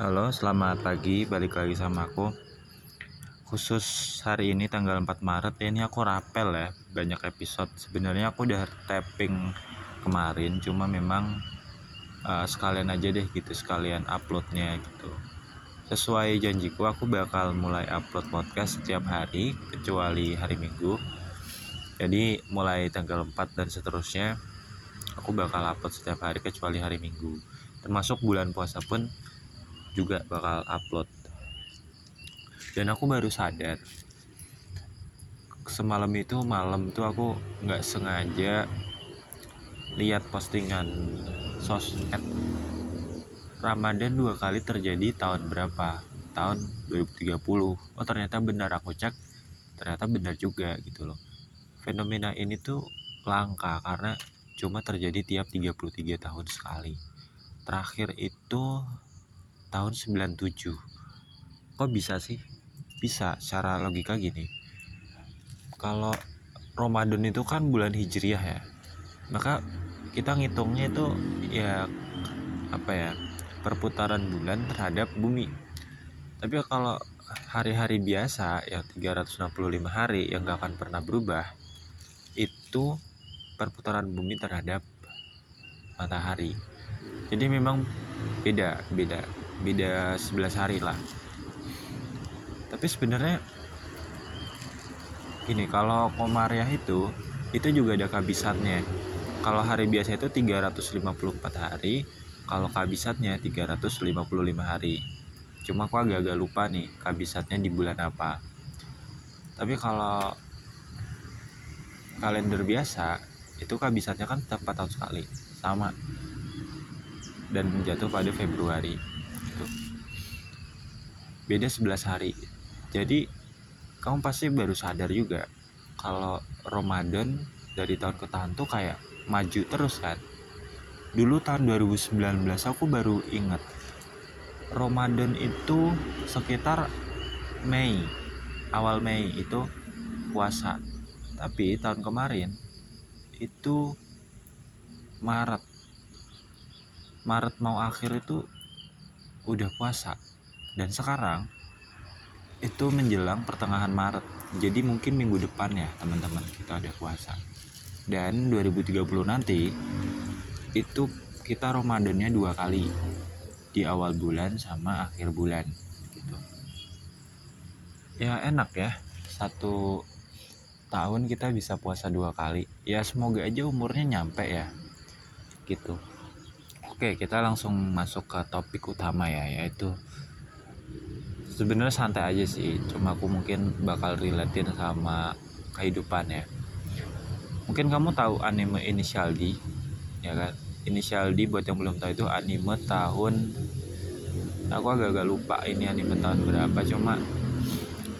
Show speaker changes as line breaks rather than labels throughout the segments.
Halo, selamat pagi. Balik lagi sama aku. Khusus hari ini tanggal 4 Maret ya, ini aku rapel ya, banyak episode. Sebenarnya aku udah tapping kemarin, cuma memang uh, sekalian aja deh gitu, sekalian uploadnya gitu. Sesuai janjiku, aku bakal mulai upload podcast setiap hari, kecuali hari Minggu. Jadi mulai tanggal 4 dan seterusnya, aku bakal upload setiap hari kecuali hari Minggu. Termasuk bulan puasa pun juga bakal upload. Dan aku baru sadar semalam itu malam tuh aku nggak sengaja lihat postingan sosmed Ramadan dua kali terjadi tahun berapa? Tahun 2030 oh ternyata benar aku cek ternyata benar juga gitu loh. Fenomena ini tuh langka karena cuma terjadi tiap 33 tahun sekali. Terakhir itu tahun 97 kok bisa sih? Bisa secara logika gini. Kalau Ramadan itu kan bulan hijriah ya. Maka kita ngitungnya itu ya apa ya perputaran bulan terhadap bumi. Tapi kalau hari-hari biasa yang 365 hari yang gak akan pernah berubah itu perputaran bumi terhadap matahari. Jadi memang beda beda beda 11 hari lah. Tapi sebenarnya gini kalau komariah itu itu juga ada kabisatnya. Kalau hari biasa itu 354 hari kalau kabisatnya 355 hari. Cuma aku agak-agak lupa nih kabisatnya di bulan apa. Tapi kalau kalender biasa itu kabisatnya kan tetap 4 tahun sekali. Sama. Dan jatuh pada Februari beda 11 hari. Jadi kamu pasti baru sadar juga kalau Ramadan dari tahun ke tahun tuh kayak maju terus kan. Dulu tahun 2019 aku baru inget Ramadan itu sekitar Mei awal Mei itu puasa. Tapi tahun kemarin itu Maret. Maret mau akhir itu udah puasa dan sekarang itu menjelang pertengahan Maret. Jadi mungkin minggu depan ya teman-teman kita ada puasa. Dan 2030 nanti itu kita Ramadannya dua kali. Di awal bulan sama akhir bulan gitu. Ya enak ya. Satu tahun kita bisa puasa dua kali. Ya semoga aja umurnya nyampe ya gitu. Oke kita langsung masuk ke topik utama ya yaitu sebenarnya santai aja sih cuma aku mungkin bakal relatein sama kehidupan ya. Mungkin kamu tahu anime Initial D ya kan? Initial D buat yang belum tahu itu anime tahun aku agak-agak lupa ini anime tahun berapa cuma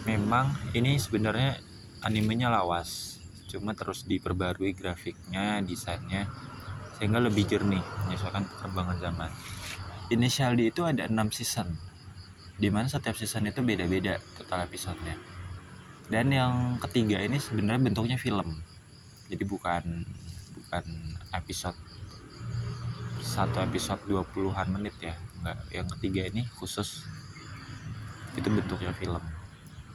memang ini sebenarnya animenya lawas cuma terus diperbarui grafiknya desainnya sehingga lebih jernih menyesuaikan perkembangan zaman. Initial D itu ada 6 season di mana setiap season itu beda-beda total episodenya. Dan yang ketiga ini sebenarnya bentuknya film. Jadi bukan bukan episode satu episode 20-an menit ya. Enggak yang ketiga ini khusus itu bentuknya film.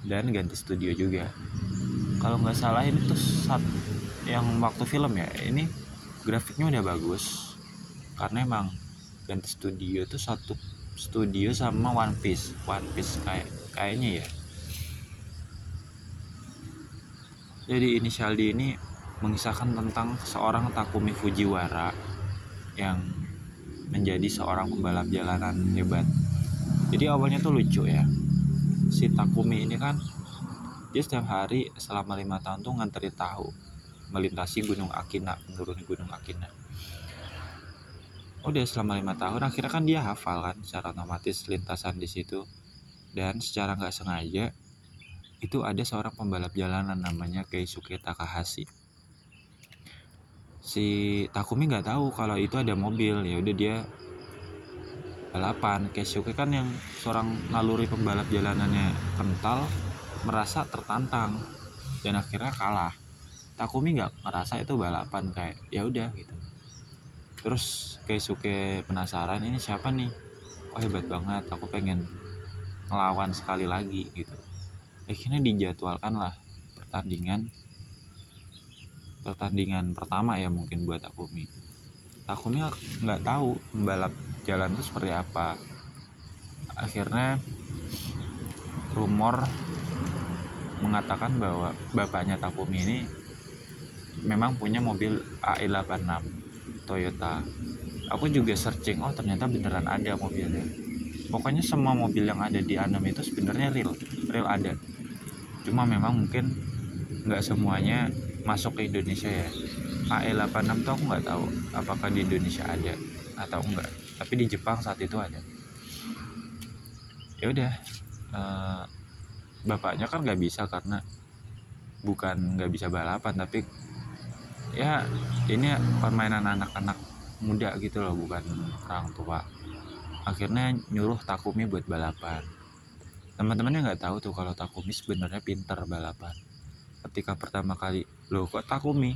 Dan ganti studio juga. Kalau nggak salah ini tuh saat yang waktu film ya ini grafiknya udah bagus. Karena emang ganti studio tuh satu studio sama One Piece. One Piece kayak kayaknya ya. Jadi inisial D ini mengisahkan tentang seorang Takumi Fujiwara yang menjadi seorang pembalap jalanan hebat. Jadi awalnya tuh lucu ya. Si Takumi ini kan dia setiap hari selama lima tahun tuh nganteri tahu melintasi gunung Akina menuruni gunung Akina udah selama lima tahun akhirnya kan dia hafal kan secara otomatis lintasan di situ. Dan secara nggak sengaja itu ada seorang pembalap jalanan namanya Keisuke Takahashi. Si Takumi nggak tahu kalau itu ada mobil. Ya udah dia balapan. Keisuke kan yang seorang naluri pembalap jalanannya kental merasa tertantang. Dan akhirnya kalah. Takumi nggak merasa itu balapan kayak ya udah gitu terus Keisuke penasaran ini siapa nih? Oh hebat banget aku pengen ngelawan sekali lagi gitu. Akhirnya dijadwalkan lah pertandingan pertandingan pertama ya mungkin buat Takumi. Takumi nggak tahu membalap jalan itu seperti apa. Akhirnya rumor mengatakan bahwa bapaknya Takumi ini memang punya mobil AE86 Toyota. Aku juga searching oh ternyata beneran ada mobilnya. Pokoknya semua mobil yang ada di Anem itu sebenarnya real real ada. Cuma memang mungkin nggak semuanya masuk ke Indonesia ya. AE86 tuh aku nggak tahu apakah di Indonesia ada atau enggak tapi di Jepang saat itu ada. Ya udah uh, bapaknya kan nggak bisa karena bukan nggak bisa balapan tapi ya ini permainan anak-anak muda gitu loh bukan orang tua. Akhirnya nyuruh Takumi buat balapan. Teman-temannya nggak tahu tuh kalau Takumi sebenarnya pinter balapan. Ketika pertama kali lo kok Takumi?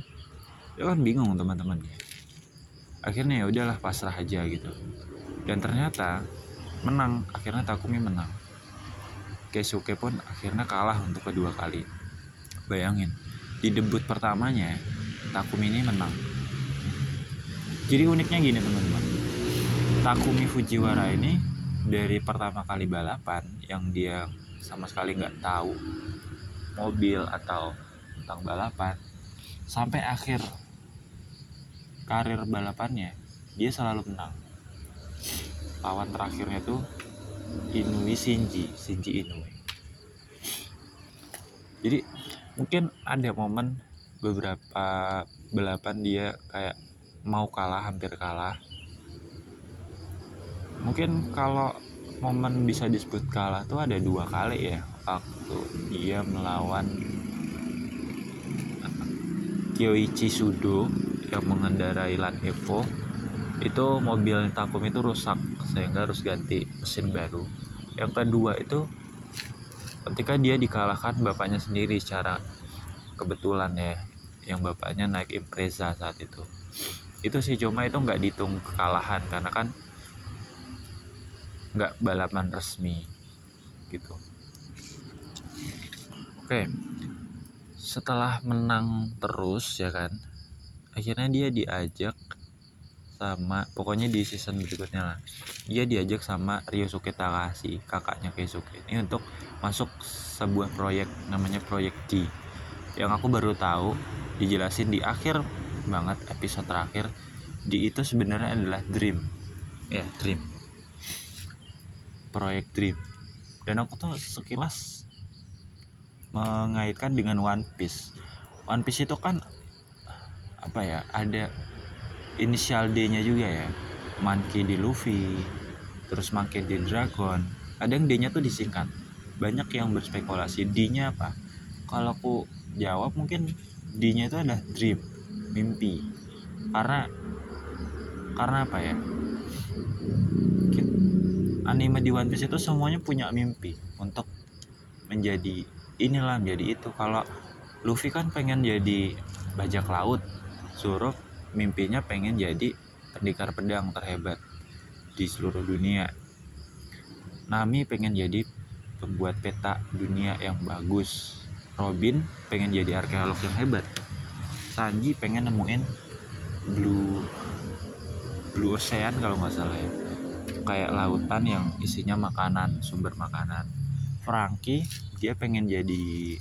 Ya kan bingung teman-temannya. Akhirnya ya udahlah pasrah aja gitu. Dan ternyata menang akhirnya Takumi menang. Keisuke pun akhirnya kalah untuk kedua kali. Bayangin di debut pertamanya Takumi ini menang. Jadi uniknya gini teman-teman. Takumi Fujiwara ini dari pertama kali balapan yang dia sama sekali nggak tahu mobil atau tentang balapan sampai akhir karir balapannya dia selalu menang. Lawan terakhirnya tuh Inui Shinji Shinji Inui jadi mungkin ada momen beberapa balapan dia kayak mau kalah hampir kalah. Mungkin kalau momen bisa disebut kalah tuh ada dua kali ya waktu dia melawan Kyoichi Sudo yang mengendarai Land Evo itu mobil Takum itu rusak sehingga harus ganti mesin baru. Yang kedua itu ketika dia dikalahkan bapaknya sendiri secara kebetulan ya yang bapaknya naik Impreza saat itu. Itu sih cuma itu nggak dihitung kekalahan karena kan nggak balapan resmi gitu. Oke setelah menang terus ya kan akhirnya dia diajak sama pokoknya di season berikutnya lah dia diajak sama Ryosuke Takahashi kakaknya Keisuke ini untuk masuk sebuah proyek namanya proyek D yang aku baru tahu dijelasin di akhir banget episode terakhir. Di itu sebenarnya adalah dream. Ya dream. Proyek dream. Dan aku tuh sekilas mengaitkan dengan One Piece. One Piece itu kan apa ya ada inisial D-nya juga ya. Monkey di Luffy terus Monkey di Dragon. Ada yang D-nya tuh disingkat. Banyak yang berspekulasi D-nya apa. Kalau aku jawab mungkin D-nya itu adalah dream mimpi. Karena karena apa ya? Anime di One Piece itu semuanya punya mimpi untuk menjadi inilah menjadi itu. Kalau Luffy kan pengen jadi bajak laut Zoro mimpinya pengen jadi pendekar pedang terhebat di seluruh dunia. Nami pengen jadi pembuat peta dunia yang bagus Robin pengen jadi arkeolog yang hebat. Sanji pengen nemuin blue blue ocean kalau nggak salah ya. Kayak lautan yang isinya makanan sumber makanan. Franky dia pengen jadi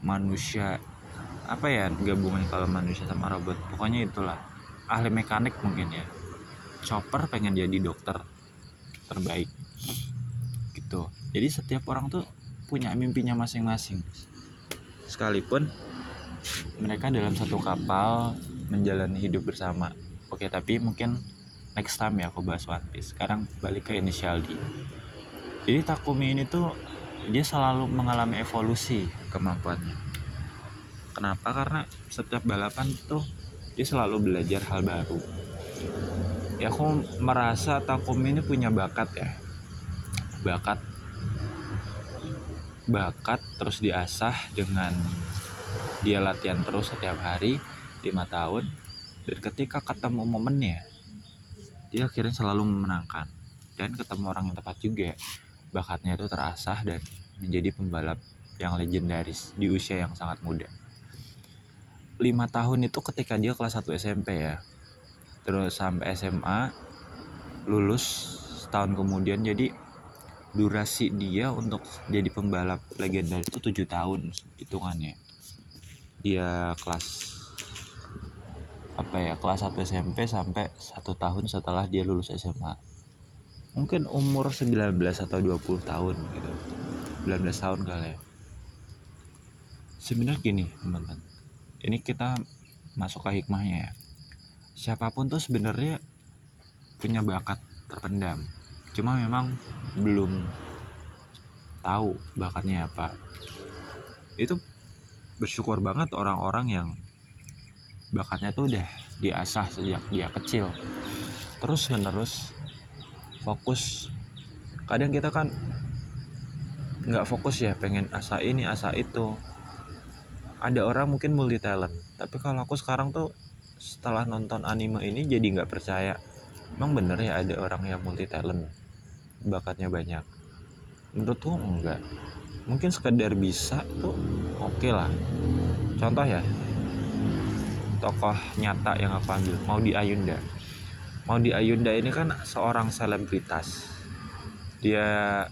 manusia apa ya gabungan kalau manusia sama robot. Pokoknya itulah. Ahli mekanik mungkin ya. Chopper pengen jadi dokter terbaik. Gitu. Jadi setiap orang tuh punya mimpinya masing-masing. Sekalipun mereka dalam satu kapal menjalani hidup bersama. Oke tapi mungkin next time ya aku bahas One Piece. Sekarang balik ke inisial D. Jadi Takumi ini tuh dia selalu mengalami evolusi kemampuannya. Kenapa? Karena setiap balapan tuh dia selalu belajar hal baru. Ya aku merasa Takumi ini punya bakat ya. Bakat bakat terus diasah dengan dia latihan terus setiap hari lima tahun dan ketika ketemu momennya dia akhirnya selalu memenangkan dan ketemu orang yang tepat juga. Bakatnya itu terasah dan menjadi pembalap yang legendaris di usia yang sangat muda. Lima tahun itu ketika dia kelas 1 SMP ya. Terus sampai SMA lulus setahun kemudian jadi durasi dia untuk jadi pembalap legenda itu tujuh tahun hitungannya. Dia kelas apa ya kelas 1 SMP sampai satu tahun setelah dia lulus SMA mungkin umur 19 atau 20 tahun gitu. 19 tahun kali ya. Sebenarnya gini teman-teman. Ini kita masuk ke hikmahnya ya. Siapa pun tuh sebenarnya punya bakat terpendam cuma memang belum tahu bakatnya apa. Itu bersyukur banget orang-orang yang bakatnya tuh udah diasah sejak dia kecil. Terus menerus fokus. Kadang kita kan nggak fokus ya pengen asa ini asa itu. Ada orang mungkin multi talent tapi kalau aku sekarang tuh setelah nonton anime ini jadi nggak percaya. Emang bener ya ada orang yang multi talent bakatnya banyak. Menurutku enggak. Mungkin sekedar bisa tuh oke okay lah. Contoh ya tokoh nyata yang aku ambil mau di Ayunda. Mau di Ayunda ini kan seorang selebritas. Dia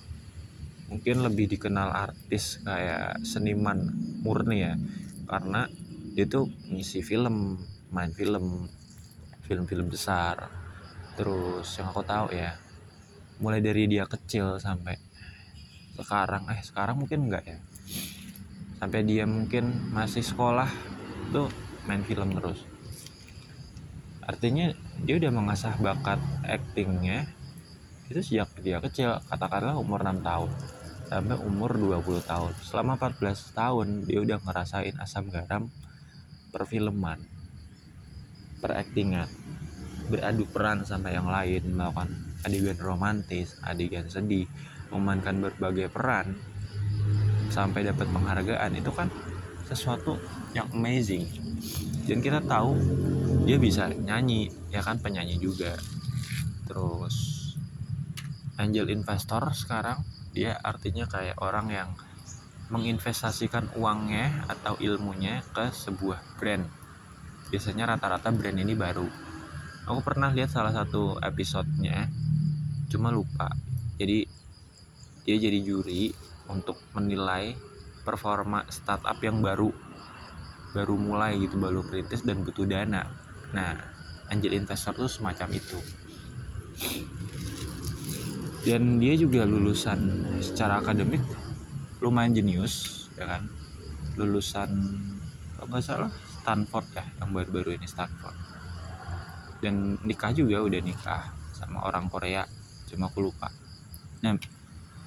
mungkin lebih dikenal artis kayak seniman murni ya karena dia tuh ngisi film main film film-film besar. Terus yang aku tahu ya mulai dari dia kecil sampai sekarang. Eh sekarang mungkin enggak ya. Sampai dia mungkin masih sekolah tuh main film terus. Artinya dia udah mengasah bakat actingnya itu sejak dia kecil katakanlah umur 6 tahun sampai umur 20 tahun. Selama 14 tahun dia udah ngerasain asam garam perfilman peraktingan beradu peran sampai yang lain melakukan adegan romantis, adegan sedih, memainkan berbagai peran sampai dapat penghargaan itu kan sesuatu yang amazing. Dan kita tahu dia bisa nyanyi, ya kan penyanyi juga. Terus angel investor sekarang dia artinya kayak orang yang menginvestasikan uangnya atau ilmunya ke sebuah brand. Biasanya rata-rata brand ini baru. Aku pernah lihat salah satu episodenya cuma lupa. Jadi dia jadi juri untuk menilai performa startup yang baru baru mulai gitu baru perintis dan butuh dana. Nah angel investor tuh semacam itu. Dan dia juga lulusan secara akademik lumayan jenius ya kan? Lulusan kalau nggak salah Stanford ya yang baru-baru ini Stanford. Dan nikah juga udah nikah sama orang Korea cuma aku lupa. Nah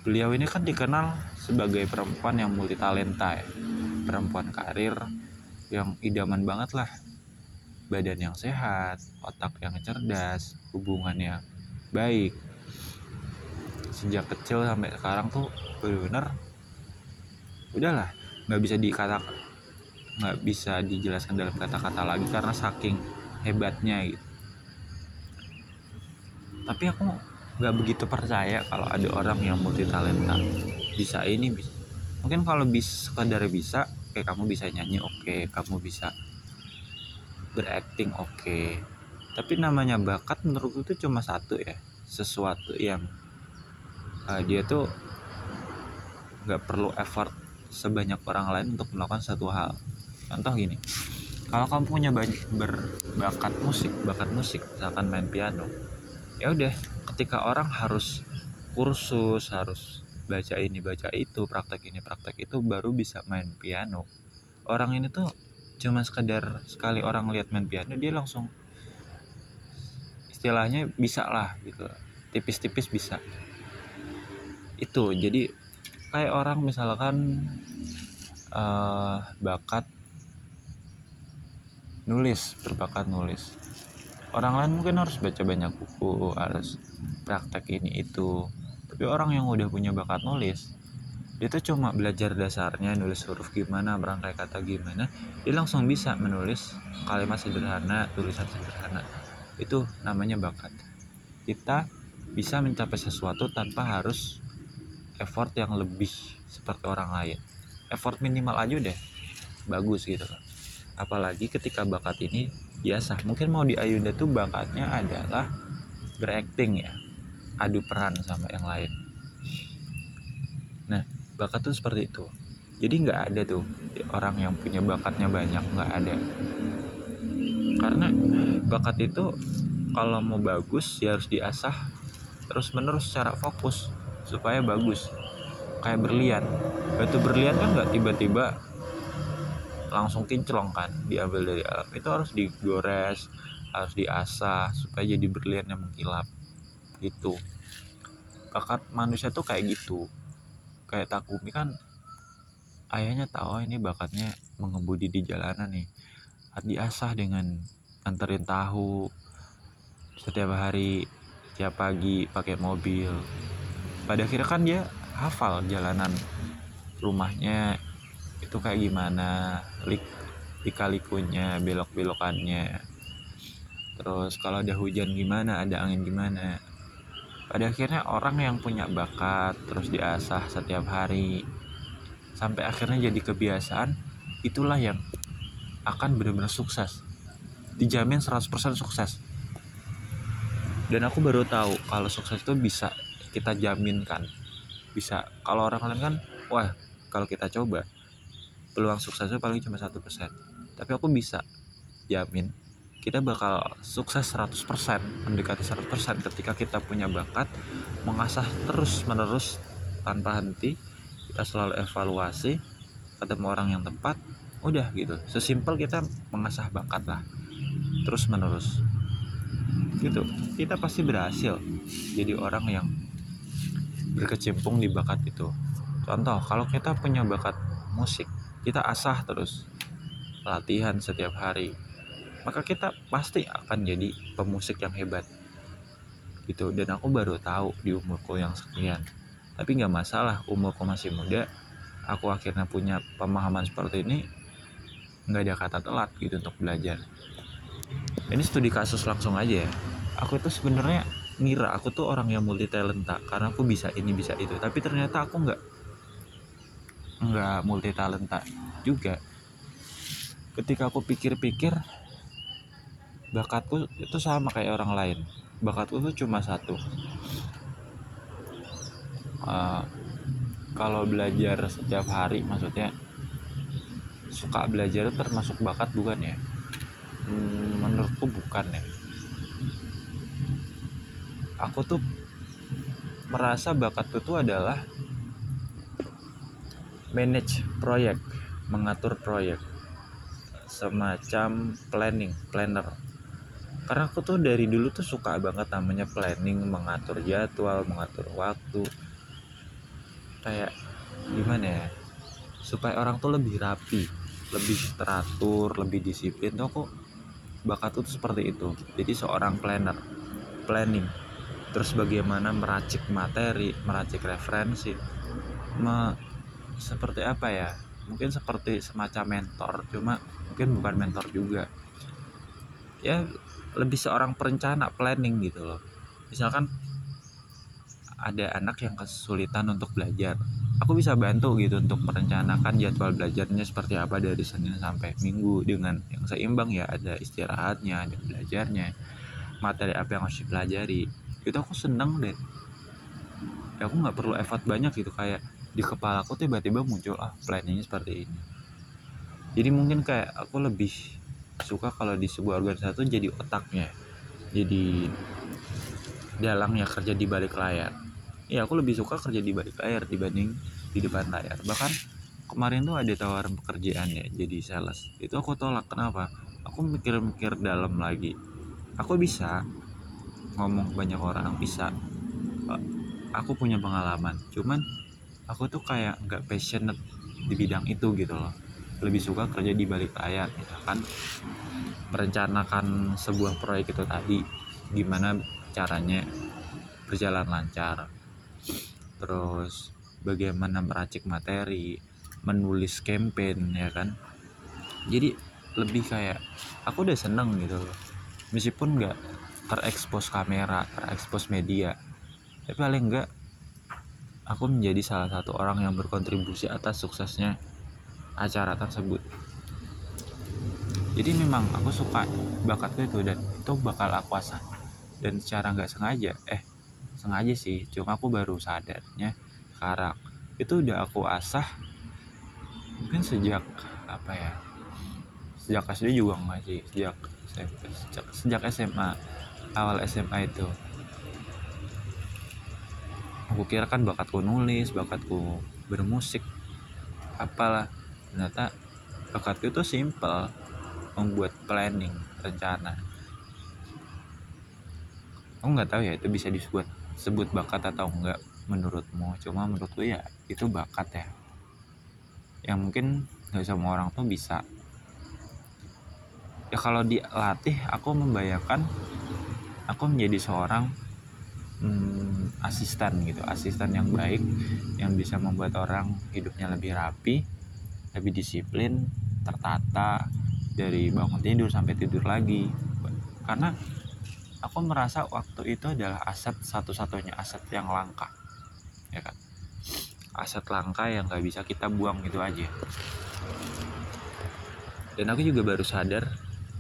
beliau ini kan dikenal sebagai perempuan yang multi talenta ya. Perempuan karir yang idaman banget lah. Badan yang sehat otak yang cerdas hubungan yang baik. Sejak kecil sampai sekarang tuh benar-benar udahlah nggak bisa dikata nggak bisa dijelaskan dalam kata-kata lagi karena saking hebatnya gitu. Tapi aku nggak begitu percaya kalau ada orang yang multi talenta bisa ini bisa mungkin kalau bisa sekedar bisa kayak kamu bisa nyanyi oke okay. kamu bisa berakting oke okay. tapi namanya bakat menurutku itu cuma satu ya sesuatu yang uh, dia tuh nggak perlu effort sebanyak orang lain untuk melakukan satu hal contoh gini kalau kamu punya banyak berbakat musik bakat musik misalkan main piano ya udah ketika orang harus kursus harus baca ini baca itu praktek ini praktek itu baru bisa main piano. Orang ini tuh cuma sekedar sekali orang lihat main piano dia langsung istilahnya bisa lah gitu. Tipis-tipis bisa. Itu jadi kayak orang misalkan uh, bakat nulis berbakat nulis orang lain mungkin harus baca banyak buku harus praktek ini itu. Tapi orang yang udah punya bakat nulis dia tuh cuma belajar dasarnya nulis huruf gimana merangkai kata gimana dia langsung bisa menulis kalimat sederhana tulisan sederhana. Itu namanya bakat. Kita bisa mencapai sesuatu tanpa harus effort yang lebih seperti orang lain. Effort minimal aja deh bagus gitu loh apalagi ketika bakat ini biasa. Mungkin mau di Ayunda tuh bakatnya adalah berakting ya. Adu peran sama yang lain. Nah bakat tuh seperti itu. Jadi nggak ada tuh orang yang punya bakatnya banyak nggak ada. Karena bakat itu kalau mau bagus ya harus diasah terus menerus secara fokus supaya bagus. Kayak berlian. Batu berlian kan nggak tiba-tiba langsung kinclong kan diambil dari alam. Itu harus digores harus diasah supaya jadi berlian yang mengkilap. Gitu. Bakat manusia tuh kayak gitu. Kayak Takumi kan ayahnya tahu ini bakatnya mengemudi di jalanan nih. Diasah dengan anterin tahu setiap hari setiap pagi pakai mobil. Pada akhirnya kan dia hafal jalanan rumahnya itu kayak gimana? Lik lika-likunya belok-belokannya. Terus kalau ada hujan gimana? Ada angin gimana? Pada akhirnya orang yang punya bakat terus diasah setiap hari sampai akhirnya jadi kebiasaan itulah yang akan benar-benar sukses. Dijamin 100% sukses. Dan aku baru tahu kalau sukses itu bisa kita jaminkan. Bisa kalau orang lain kan wah kalau kita coba peluang suksesnya paling cuma satu persen. Tapi aku bisa jamin kita bakal sukses 100% mendekati 100% ketika kita punya bakat mengasah terus menerus tanpa henti. Kita selalu evaluasi ketemu orang yang tepat udah gitu. Sesimpel kita mengasah bakat lah terus menerus gitu. Kita pasti berhasil jadi orang yang berkecimpung di bakat itu. Contoh kalau kita punya bakat musik kita asah terus latihan setiap hari maka kita pasti akan jadi pemusik yang hebat gitu. Dan aku baru tahu di umurku yang sekian. Tapi nggak masalah umurku masih muda aku akhirnya punya pemahaman seperti ini nggak ada kata telat gitu untuk belajar. Ini studi kasus langsung aja ya. Aku itu sebenarnya ngira aku tuh orang yang multi talenta karena aku bisa ini bisa itu. Tapi ternyata aku nggak nggak multi talenta juga. Ketika aku pikir-pikir bakatku itu sama kayak orang lain. Bakatku tuh cuma satu. Uh, kalau belajar setiap hari maksudnya suka belajar itu termasuk bakat bukan ya? Hmm, menurutku bukan ya. Aku tuh merasa bakatku tuh adalah manage proyek mengatur proyek. Semacam planning planner. Karena aku tuh dari dulu tuh suka banget namanya planning mengatur jadwal mengatur waktu. Kayak gimana ya supaya orang tuh lebih rapi lebih teratur lebih disiplin tuh aku bakat tuh seperti itu. Jadi seorang planner planning. Terus bagaimana meracik materi meracik referensi me, seperti apa ya? Mungkin seperti semacam mentor cuma mungkin bukan mentor juga. Ya lebih seorang perencana planning gitu loh. Misalkan ada anak yang kesulitan untuk belajar aku bisa bantu gitu untuk merencanakan jadwal belajarnya seperti apa dari Senin sampai Minggu dengan yang seimbang ya ada istirahatnya ada belajarnya materi apa yang harus dipelajari. Itu aku seneng deh. Ya aku nggak perlu effort banyak gitu kayak di kepala aku tiba-tiba muncul ah planningnya seperti ini. Jadi mungkin kayak aku lebih suka kalau di sebuah organisasi jadi otaknya jadi dalangnya kerja di balik layar. Ya aku lebih suka kerja di balik layar dibanding di depan layar. Bahkan kemarin tuh ada tawaran pekerjaan ya jadi sales. Itu aku tolak. Kenapa? Aku mikir-mikir dalam lagi. Aku bisa ngomong banyak orang bisa. Aku punya pengalaman. Cuman aku tuh kayak nggak passionate di bidang itu gitu loh. Lebih suka kerja di balik layar misalkan merencanakan sebuah proyek itu tadi gimana caranya berjalan lancar. Terus bagaimana meracik materi menulis campaign ya kan. Jadi lebih kayak aku udah seneng gitu loh. Meskipun nggak terekspos kamera terekspos media tapi paling enggak aku menjadi salah satu orang yang berkontribusi atas suksesnya acara tersebut. Jadi memang aku suka bakatku itu dan itu bakal aku asah. Dan secara nggak sengaja eh sengaja sih cuma aku baru sadarnya sekarang. Itu udah aku asah mungkin sejak apa ya sejak SD juga masih sejak sejak, sejak SMA awal SMA itu aku kira kan bakatku nulis bakatku bermusik apalah. Ternyata bakatku itu simple membuat planning rencana. Aku nggak tahu ya itu bisa disebut sebut bakat atau enggak menurutmu. Cuma menurutku ya itu bakat ya. Yang mungkin nggak semua orang tuh bisa. Ya kalau dilatih aku membayangkan aku menjadi seorang hmm, asisten gitu asisten yang baik yang bisa membuat orang hidupnya lebih rapi lebih disiplin tertata dari bangun tidur sampai tidur lagi. Karena aku merasa waktu itu adalah aset satu-satunya aset yang langka ya kan? Aset langka yang gak bisa kita buang gitu aja. Dan aku juga baru sadar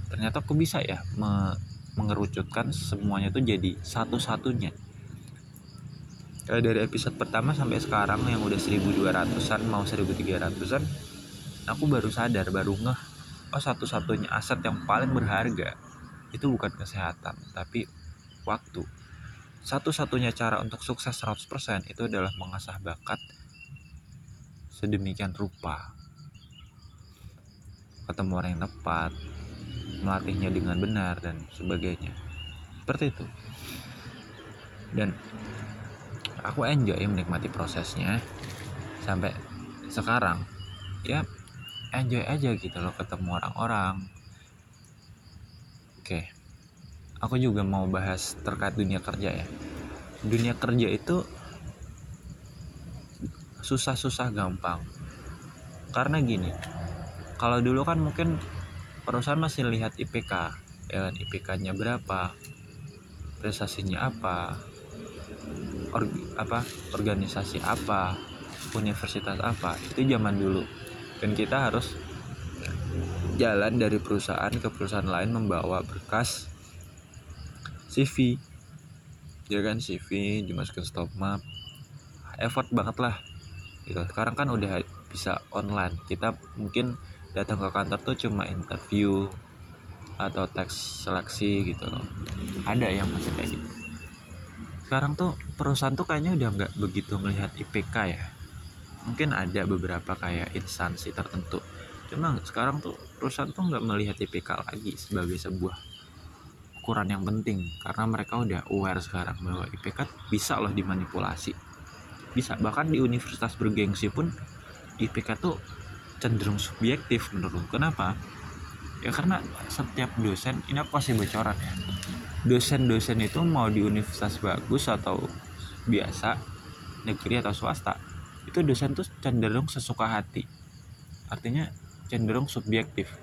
ternyata aku bisa ya me mengerucutkan semuanya itu jadi satu-satunya kalau dari episode pertama sampai sekarang yang udah 1200an mau 1300an aku baru sadar baru ngeh oh satu-satunya aset yang paling berharga itu bukan kesehatan tapi waktu. Satu-satunya cara untuk sukses 100% itu adalah mengasah bakat sedemikian rupa. Ketemu orang yang tepat melatihnya dengan benar dan sebagainya. Seperti itu. Dan aku enjoy menikmati prosesnya sampai sekarang ya enjoy aja gitu loh ketemu orang-orang Oke, aku juga mau bahas terkait dunia kerja ya. Dunia kerja itu susah-susah gampang. Karena gini, kalau dulu kan mungkin perusahaan masih lihat IPK, ya kan IPK-nya berapa, prestasinya apa, or, apa organisasi apa, universitas apa, itu zaman dulu. Dan kita harus jalan dari perusahaan ke perusahaan lain membawa berkas CV ya kan CV dimasukin stop map. Effort banget lah gitu. Sekarang kan udah bisa online. Kita mungkin datang ke kantor tuh cuma interview atau teks seleksi gitu. Loh ada yang masih kayak gitu sekarang tuh perusahaan tuh kayaknya udah nggak begitu melihat IPK ya. Mungkin ada beberapa kayak instansi tertentu. Cuma sekarang tuh perusahaan tuh nggak melihat IPK lagi sebagai sebuah ukuran yang penting. Karena mereka udah aware sekarang bahwa IPK bisa loh dimanipulasi. Bisa. Bahkan di universitas bergengsi pun IPK tuh cenderung subjektif menurut kenapa? Ya karena setiap dosen ini aku kasih bocoran ya dosen-dosen itu mau di universitas bagus atau biasa negeri atau swasta itu dosen tuh cenderung sesuka hati artinya cenderung subjektif.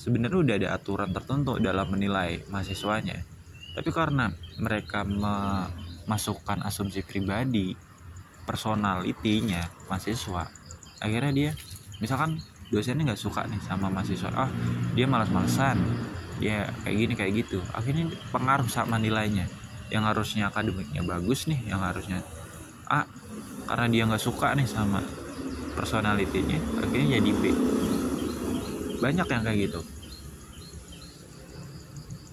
Sebenarnya udah ada aturan tertentu dalam menilai mahasiswanya. Tapi karena mereka memasukkan asumsi pribadi, personalitinya mahasiswa, akhirnya dia misalkan dosennya nggak suka nih sama mahasiswa, ah dia malas-malesan, ya kayak gini kayak gitu. Akhirnya pengaruh sama nilainya. Yang harusnya akademiknya bagus nih, yang harusnya A karena dia nggak suka nih sama personalitinya akhirnya jadi B. Banyak yang kayak gitu.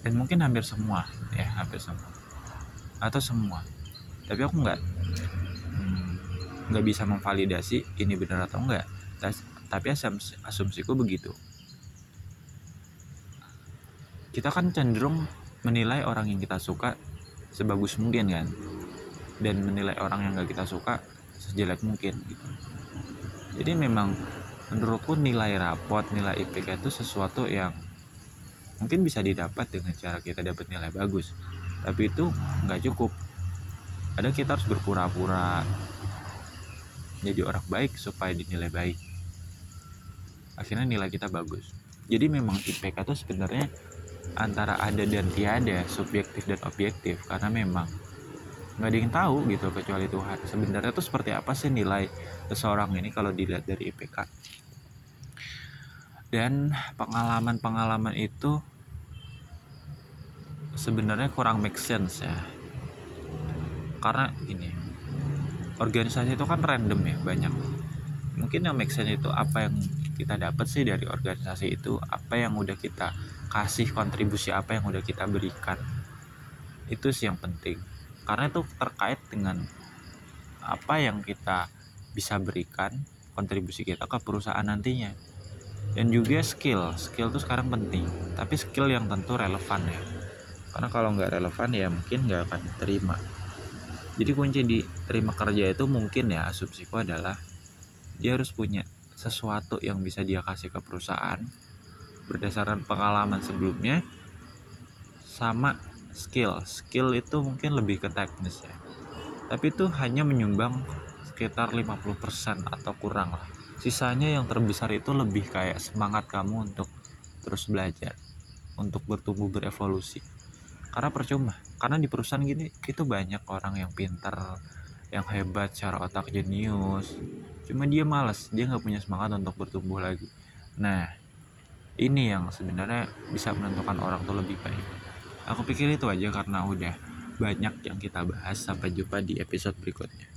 Dan mungkin hampir semua ya hampir semua. Atau semua. Tapi aku nggak hmm, nggak hmm, bisa memvalidasi ini benar atau enggak tapi asumsi, asumsiku begitu kita kan cenderung menilai orang yang kita suka sebagus mungkin kan? Dan menilai orang yang gak kita suka sejelek mungkin gitu. Jadi memang menurutku nilai rapot nilai IPK itu sesuatu yang mungkin bisa didapat dengan cara kita dapat nilai bagus. Tapi itu nggak cukup. Kadang kita harus berpura-pura jadi orang baik supaya dinilai baik. Akhirnya nilai kita bagus. Jadi memang IPK itu sebenarnya antara ada dan tiada subjektif dan objektif. Karena memang nggak ada yang tahu gitu kecuali Tuhan. Sebenarnya tuh seperti apa sih nilai seseorang ini kalau dilihat dari IPK dan pengalaman-pengalaman itu sebenarnya kurang make sense ya. Karena ini organisasi itu kan random ya banyak. Mungkin yang make sense itu apa yang kita dapat sih dari organisasi itu apa yang udah kita kasih kontribusi apa yang udah kita berikan. Itu sih yang penting. Karena itu terkait dengan apa yang kita bisa berikan kontribusi kita ke perusahaan nantinya. Dan juga skill. Skill itu sekarang penting tapi skill yang tentu relevan ya. Karena kalau nggak relevan ya mungkin nggak akan diterima. Jadi kunci diterima kerja itu mungkin ya asumsiku adalah dia harus punya sesuatu yang bisa dia kasih ke perusahaan berdasarkan pengalaman sebelumnya sama skill. Skill itu mungkin lebih ke teknis ya. Tapi itu hanya menyumbang sekitar 50% atau kurang lah. Sisanya yang terbesar itu lebih kayak semangat kamu untuk terus belajar untuk bertumbuh berevolusi. Karena percuma karena di perusahaan gini itu banyak orang yang pintar yang hebat cara otak jenius. Cuma dia malas dia nggak punya semangat untuk bertumbuh lagi. Nah ini yang sebenarnya bisa menentukan orang tuh lebih baik. Aku pikir itu aja karena udah banyak yang kita bahas. Sampai jumpa di episode berikutnya